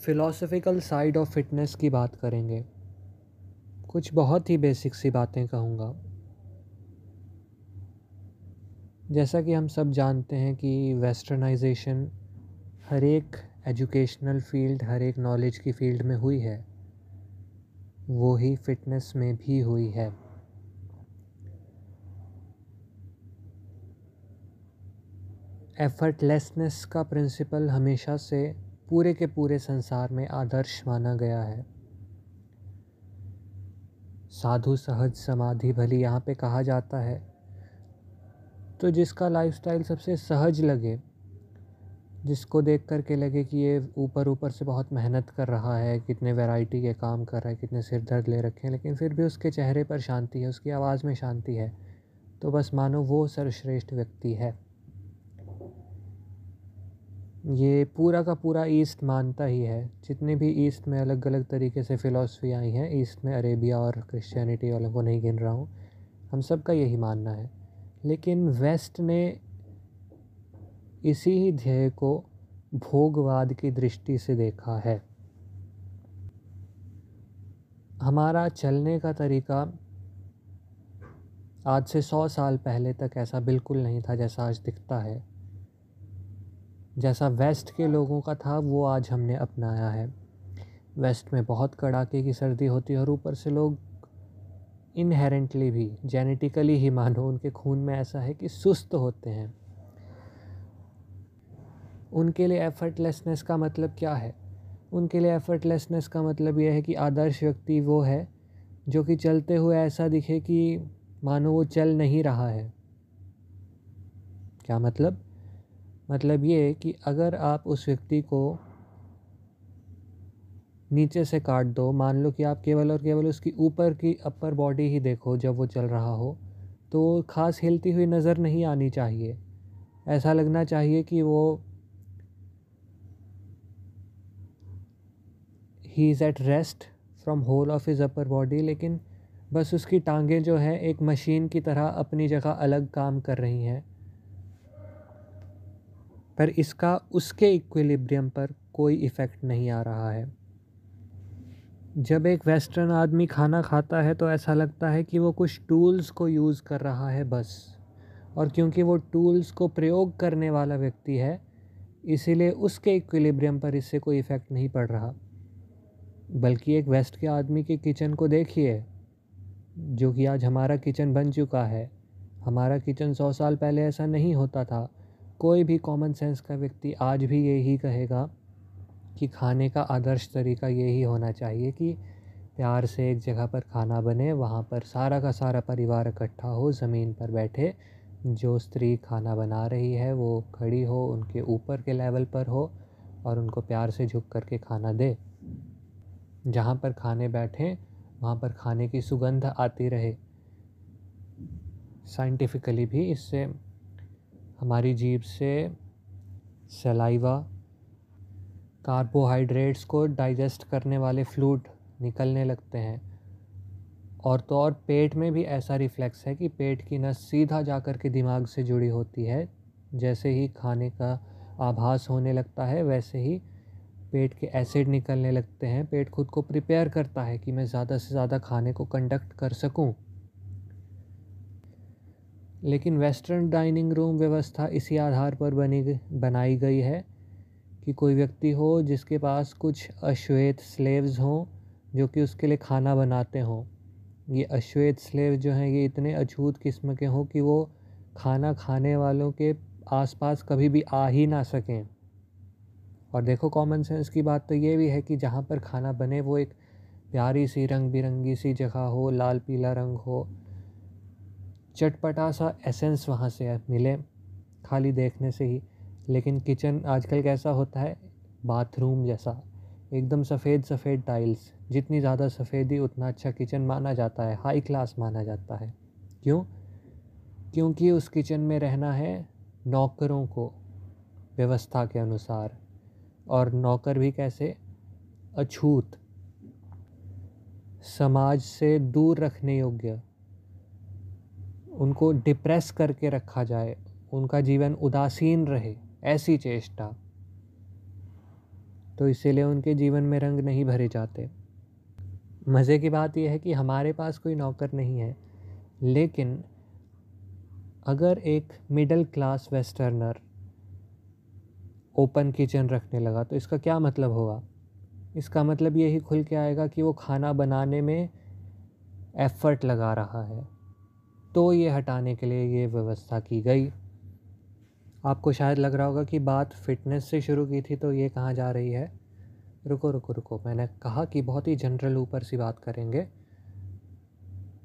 फ़िलोसफ़िकल side of fitness की बात करेंगे। कुछ बहुत ही बेसिक सी बातें कहूँगा। जैसा कि हम सब जानते हैं कि वेस्टर्नाइजेशन हर एक एजुकेशनल फ़ील्ड हर एक नॉलेज की फ़ील्ड में हुई है। वो ही फिटनेस में भी हुई है। एफर्टलेसनेस का प्रिंसिपल हमेशा से पूरे के पूरे संसार में आदर्श माना गया है। साधु सहज समाधि भली यहाँ पे कहा जाता है। तो जिसका लाइफस्टाइल सबसे सहज लगे, जिसको देख कर के लगे कि ये ऊपर ऊपर से बहुत मेहनत कर रहा है, कितने वैरायटी के काम कर रहा है, कितने सिर दर्द ले रखे हैं, लेकिन फिर भी उसके चेहरे पर शांति है, उसकी आवाज़ में शांति है तो बस मानो वो सर्वश्रेष्ठ व्यक्ति है। ये पूरा का पूरा ईस्ट मानता ही है। जितने भी ईस्ट में अलग अलग तरीके से फ़िलासफ़ी आई हैं, ईस्ट में अरेबिया और क्रिश्चियनिटी वालों को नहीं गिन रहा हूँ, हम सब का यही मानना है। लेकिन वेस्ट ने इसी ही ध्येय को भोगवाद की दृष्टि से देखा है। हमारा चलने का तरीका आज से सौ साल पहले तक ऐसा बिल्कुल नहीं था जैसा आज दिखता है। जैसा वेस्ट के लोगों का था, वो आज हमने अपनाया है। वेस्ट में बहुत कड़ाके की सर्दी होती है और ऊपर से लोग इनहेरेंटली भी जेनेटिकली ही मानो, उनके खून में ऐसा है कि सुस्त होते हैं। उनके लिए एफर्टलेसनेस का मतलब क्या है? उनके लिए एफर्टलेसनेस का मतलब यह है कि आदर्श व्यक्ति वो है, जो कि चलते हुए ऐसा दिखे कि मानो वो चल नहीं रहा है। क्या मतलब? मतलब ये कि अगर आप उस व्यक्ति को नीचे से काट दो, मान लो कि आप केवल और केवल उसकी ऊपर की अपर बॉडी ही देखो जब वो चल रहा हो तो ख़ास हिलती हुई नज़र नहीं आनी चाहिए। ऐसा लगना चाहिए कि वो he is at rest from whole of is upper body लेकिन बस उसकी टांगें जो हैं एक मशीन की तरह अपनी जगह अलग काम कर रही हैं। पर इसका उसके इक्विलिब्रियम पर कोई इफ़ेक्ट नहीं आ रहा है। जब एक वेस्टर्न आदमी खाना खाता है तो ऐसा लगता है कि वो कुछ टूल्स को यूज़ कर रहा है बस। और क्योंकि वो टूल्स को प्रयोग करने वाला व्यक्ति है, इसीलिए उसके इक्विलिब्रियम पर इससे कोई इफ़ेक्ट नहीं पड़ रहा। बल्कि एक वेस्ट के आदमी के किचन को देखिए, जो कि आज हमारा किचन बन चुका है। हमारा किचन सौ साल पहले ऐसा नहीं होता था। कोई भी कॉमन सेंस का व्यक्ति आज भी यही कहेगा कि खाने का आदर्श तरीका यही होना चाहिए कि प्यार से एक जगह पर खाना बने, वहाँ पर सारा का सारा परिवार इकट्ठा हो, ज़मीन पर बैठे, जो स्त्री खाना बना रही है वो खड़ी हो, उनके ऊपर के लेवल पर हो और उनको प्यार से झुक करके खाना दे। जहाँ पर खाने बैठें, वहाँ पर खाने की सुगंध आती रहे। साइंटिफिकली भी इससे हमारी जीभ से सलाइवा, कार्बोहाइड्रेट्स को डाइजेस्ट करने वाले फ्लूड निकलने लगते हैं। और तो और पेट में भी ऐसा रिफ्लेक्स है कि पेट की नस सीधा जा कर के दिमाग से जुड़ी होती है। जैसे ही खाने का आभास होने लगता है, वैसे ही पेट के एसिड निकलने लगते हैं। पेट खुद को प्रिपेयर करता है कि मैं ज़्यादा से ज़्यादा खाने को कंडक्ट कर सकूँ। लेकिन वेस्टर्न डाइनिंग रूम व्यवस्था इसी आधार पर बनी बनाई गई है कि कोई व्यक्ति हो जिसके पास कुछ अश्वेत स्लेव्स हों जो कि उसके लिए खाना बनाते हों। ये अश्वेत स्लेव जो हैं, ये इतने अछूत किस्म के हों कि वो खाना खाने वालों के आसपास कभी भी आ ही ना सकें। और देखो कॉमन सेंस की बात तो ये भी है कि जहाँ पर खाना बने वो एक प्यारी सी रंग बिरंगी सी जगह हो, लाल पीला रंग हो चटपटा सा एसेंस वहाँ से मिले, खाली देखने से ही। लेकिन किचन आजकल कैसा होता है? बाथरूम जैसा। एकदम सफ़ेद सफ़ेद टाइल्स जितनी ज़्यादा सफ़ेदी, उतना अच्छा किचन माना जाता है। हाई क्लास माना जाता है। क्यों? क्योंकि उस किचन में रहना है नौकरों को व्यवस्था के अनुसार। और नौकर भी कैसे? अछूत। समाज से दूर रखने योग्य। उनको डिप्रेस करके रखा जाए, उनका जीवन उदासीन रहे, ऐसी चेष्टा। तो इसीलिए उनके जीवन में रंग नहीं भरे जाते। मज़े की बात यह है कि हमारे पास कोई नौकर नहीं है, लेकिन अगर एक middle class westerner open kitchen रखने लगा तो इसका क्या मतलब होगा? इसका मतलब यही खुल के आएगा कि वो खाना बनाने में एफ़र्ट लगा रहा है। तो ये हटाने के लिए ये व्यवस्था की गई। आपको शायद लग रहा होगा कि बात फ़िटनेस से शुरू की थी तो ये कहाँ जा रही है? रुको रुको रुको, मैंने कहा कि बहुत ही जनरल ऊपर सी बात करेंगे।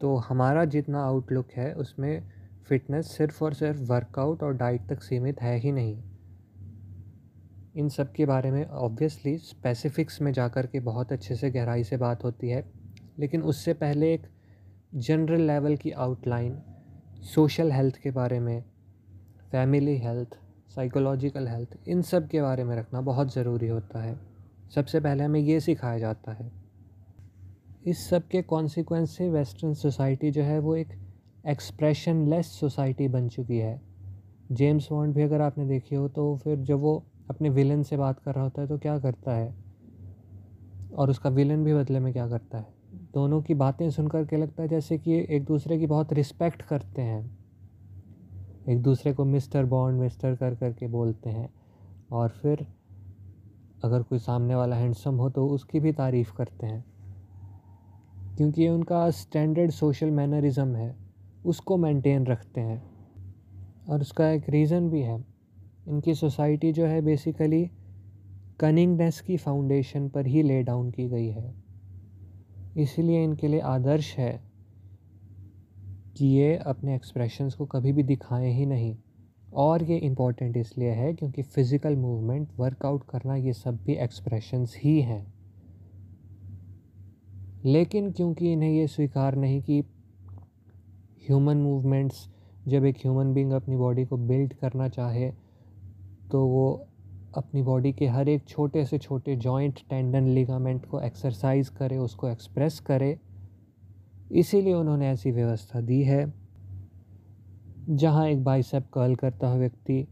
तो हमारा जितना आउटलुक है, उसमें फ़िटनेस सिर्फ़ और सिर्फ़ वर्कआउट और डाइट तक सीमित है ही नहीं। इन सब के बारे में ऑब्वियसली स्पेसिफ़िक्स में जाकर के बहुत अच्छे से गहराई से बात होती है। लेकिन उससे पहले एक जनरल लेवल की आउटलाइन सोशल हेल्थ के बारे में फैमिली हेल्थ साइकोलॉजिकल हेल्थ इन सब के बारे में रखना बहुत ज़रूरी होता है। सबसे पहले हमें ये सिखाया जाता है। इस सब के कॉन्सिक्वेंस से वेस्टर्न सोसाइटी जो है वो एक एक्सप्रेशन लेस सोसाइटी बन चुकी है। जेम्स बॉन्ड भी अगर आपने देखी हो तो फिर जब वो अपने विलन से बात कर रहा होता है तो क्या करता है? और उसका विलन भी बदले में क्या करता है? दोनों की बातें सुनकर के लगता है जैसे कि एक दूसरे की बहुत रिस्पेक्ट करते हैं। एक दूसरे को मिस्टर बॉन्ड मिस्टर कर कर के बोलते हैं। और फिर अगर कोई सामने वाला हैंडसम हो तो उसकी भी तारीफ़ करते हैं। क्योंकि ये उनका स्टैंडर्ड सोशल मैनरिज़म है, उसको मेंटेन रखते हैं। और उसका एक रीज़न भी है। इनकी सोसाइटी जो है बेसिकली कनिंगनेस की फाउंडेशन पर ही ले डाउन की गई है। इसीलिए इनके लिए आदर्श है कि ये अपने एक्सप्रेशंस को कभी भी दिखाएँ ही नहीं। और ये इंपॉर्टेंट इसलिए है क्योंकि फ़िज़िकल मूवमेंट वर्कआउट करना ये सब भी एक्सप्रेशंस ही हैं। लेकिन क्योंकि इन्हें ये स्वीकार नहीं कि ह्यूमन मूवमेंट्स जब एक ह्यूमन बींग अपनी बॉडी को बिल्ड करना चाहे तो वो अपनी बॉडी के हर एक छोटे से छोटे जॉइंट टेंडन लिगामेंट को एक्सरसाइज करे, उसको एक्सप्रेस करे। इसीलिए उन्होंने ऐसी व्यवस्था दी है, जहाँ एक बाइसेप कर्ल करता हुआ व्यक्ति,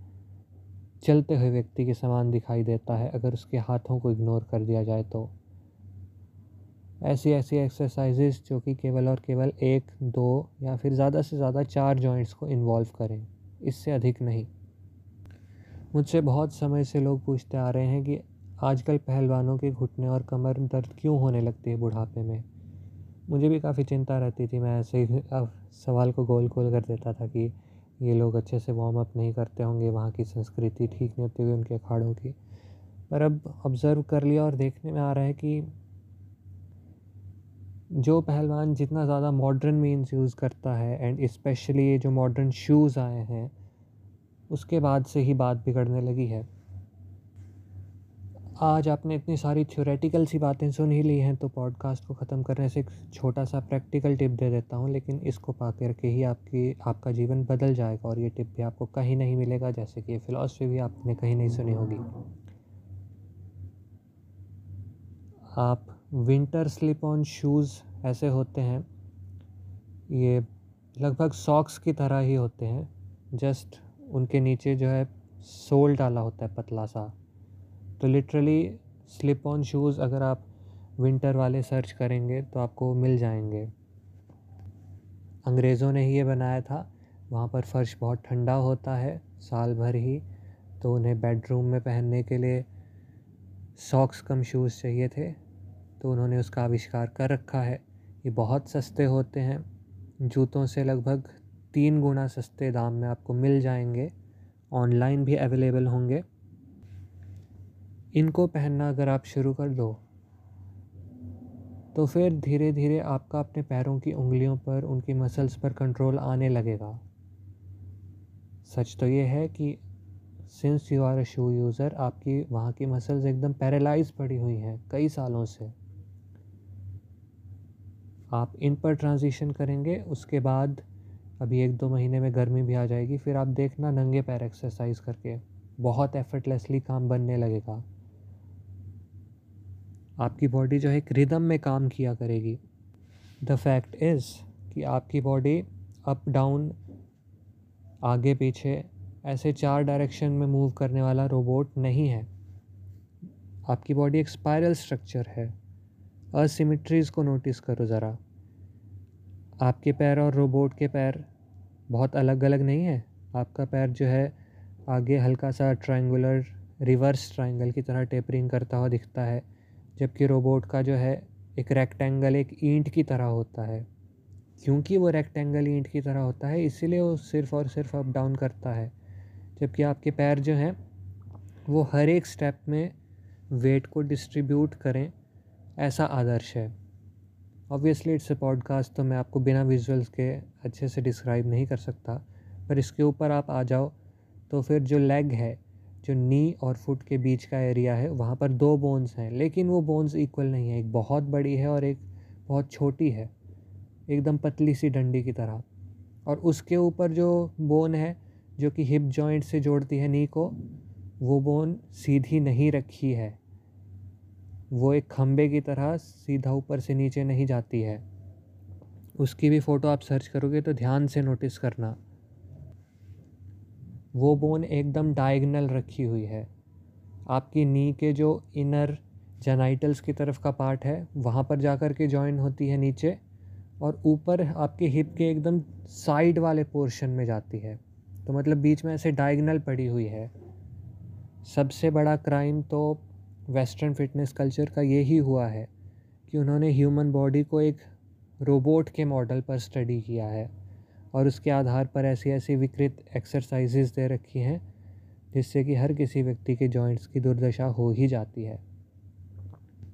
चलते हुए व्यक्ति के समान दिखाई देता है, अगर उसके हाथों को इग्नोर कर दिया जाए तो। ऐसी ऐसी एक्सरसाइजेस जो कि केवल और केवल एक, दो या फिर ज़्यादा से ज़्यादा चार जॉइंट्स को इन्वॉल्व करें, इससे अधिक नहीं। मुझसे बहुत समय से लोग पूछते आ रहे हैं कि आजकल पहलवानों के घुटने और कमर दर्द क्यों होने लगती है बुढ़ापे में? मुझे भी काफ़ी चिंता रहती थी, मैं ऐसे ही अब सवाल को गोल गोल कर देता था कि ये लोग अच्छे से वार्म अप नहीं करते होंगे, वहाँ की संस्कृति ठीक नहीं होती हुई उनके अखाड़ों की। पर अब ऑब्ज़र्व कर लिया और देखने में आ रहा है कि जो पहलवान जितना ज़्यादा मॉडर्न मीन्स यूज़ करता है एंड इस्पेशली ये जो मॉडर्न शूज़ आए हैं उसके बाद से ही बात बिगड़ने लगी है। आज आपने इतनी सारी थ्योरेटिकल सी बातें सुन ही ली हैं तो पॉडकास्ट को ख़त्म करने से एक छोटा सा प्रैक्टिकल टिप दे देता हूँ, लेकिन इसको पा करके ही आपकी, आपका जीवन बदल जाएगा और ये टिप भी आपको कहीं नहीं मिलेगा, जैसे कि ये फ़िलासफ़ी भी आपने कहीं नहीं सुनी होगी। आप विंटर स्लिप ऑन शूज़ ऐसे होते हैं, ये लगभग सॉक्स की तरह ही होते हैं जस्ट उनके नीचे जो है सोल डाला होता है पतला सा। तो लिटरली स्लिप ऑन शूज़ अगर आप विंटर वाले सर्च करेंगे तो आपको मिल जाएँगे। अंग्रेज़ों ने ही ये बनाया था, वहाँ पर फ़र्श बहुत ठंडा होता है साल भर ही तो उन्हें बेडरूम में पहनने के लिए सॉक्स कम शूज़ चाहिए थे तो उन्होंने उसका आविष्कार कर रखा है। ये बहुत सस्ते होते हैं, जूतों से लगभग तीन गुना सस्ते दाम में आपको मिल जाएँगे। ऑनलाइन भी अवेलेबल होंगे। इनको पहनना अगर आप शुरू कर दो तो फिर धीरे धीरे आपका अपने पैरों की उंगलियों पर, उनकी मसल्स पर कंट्रोल आने लगेगा। सच तो ये है कि since you are a shoe user आपकी वहाँ की मसल्स एकदम पैरालाइज पड़ी हुई हैं कई सालों से। आप इन पर ट्रांजिशन करेंगे, उसके बाद अभी एक दो महीने में गर्मी भी आ जाएगी, फिर आप देखना नंगे पैर एक्सरसाइज करके। बहुत एफर्टलेसली काम बनने लगेगा। आपकी बॉडी जो है एक रिदम में काम किया करेगी। द फैक्ट इज़ कि आपकी बॉडी अप डाउन आगे, पीछे ऐसे चार डायरेक्शन में मूव करने वाला रोबोट नहीं है। आपकी बॉडी एक स्पायरल स्ट्रक्चर है। असिमिट्रीज़ को नोटिस करो ज़रा। आपके पैर और रोबोट के पैर बहुत अलग अलग नहीं है? आपका पैर जो है, आगे हल्का सा ट्रायंगुलर रिवर्स ट्रायंगल की तरह टेपरिंग करता हुआ दिखता है, जबकि रोबोट का जो है, एक रेक्टेंगल एक ईंट की तरह होता है। क्योंकि वो रेक्टेंगल ईंट की तरह होता है, इसीलिए वो सिर्फ़ और सिर्फ़ अप डाउन करता है। जबकि आपके पैर जो हैं, वो हर एक स्टेप में वेट को डिस्ट्रीब्यूट करें, ऐसा आदर्श है। ऑब्वियसली इट्स ए पॉडकास्ट तो मैं आपको बिना विजुअल्स के अच्छे से डिस्क्राइब नहीं कर सकता, पर इसके ऊपर आप आ जाओ तो फिर जो लेग है, जो नी और फुट के बीच का एरिया है, वहाँ पर दो बोन्स हैं, लेकिन वो बोन्स इक्वल नहीं है। एक बहुत बड़ी है और एक बहुत छोटी है, एकदम पतली सी डंडी की तरह। और उसके ऊपर जो बोन है, जो कि हिप जॉइंट से जोड़ती है नी को, वो बोन सीधी नहीं रखी है। वो एक खम्बे की तरह सीधा ऊपर से नीचे नहीं जाती है। उसकी भी फ़ोटो आप सर्च करोगे तो ध्यान से नोटिस करना। वो बोन एकदम डायगनल रखी हुई है। आपकी नी के जो इनर जेनाइटल्स की तरफ़ का पार्ट है, वहाँ पर जाकर के जॉइन होती है नीचे और ऊपर आपके हिप के एकदम साइड वाले पोर्शन में जाती है। तो मतलब बीच में ऐसे डायगनल पड़ी हुई है। सबसे बड़ा क्राइम तो वेस्टर्न फिटनेस कल्चर का ये ही हुआ है कि उन्होंने ह्यूमन बॉडी को एक रोबोट के मॉडल पर स्टडी किया है और उसके आधार पर ऐसी ऐसी विकृत एक्सरसाइजेज दे रखी हैं जिससे कि हर किसी व्यक्ति के जॉइंट्स की दुर्दशा हो ही जाती है।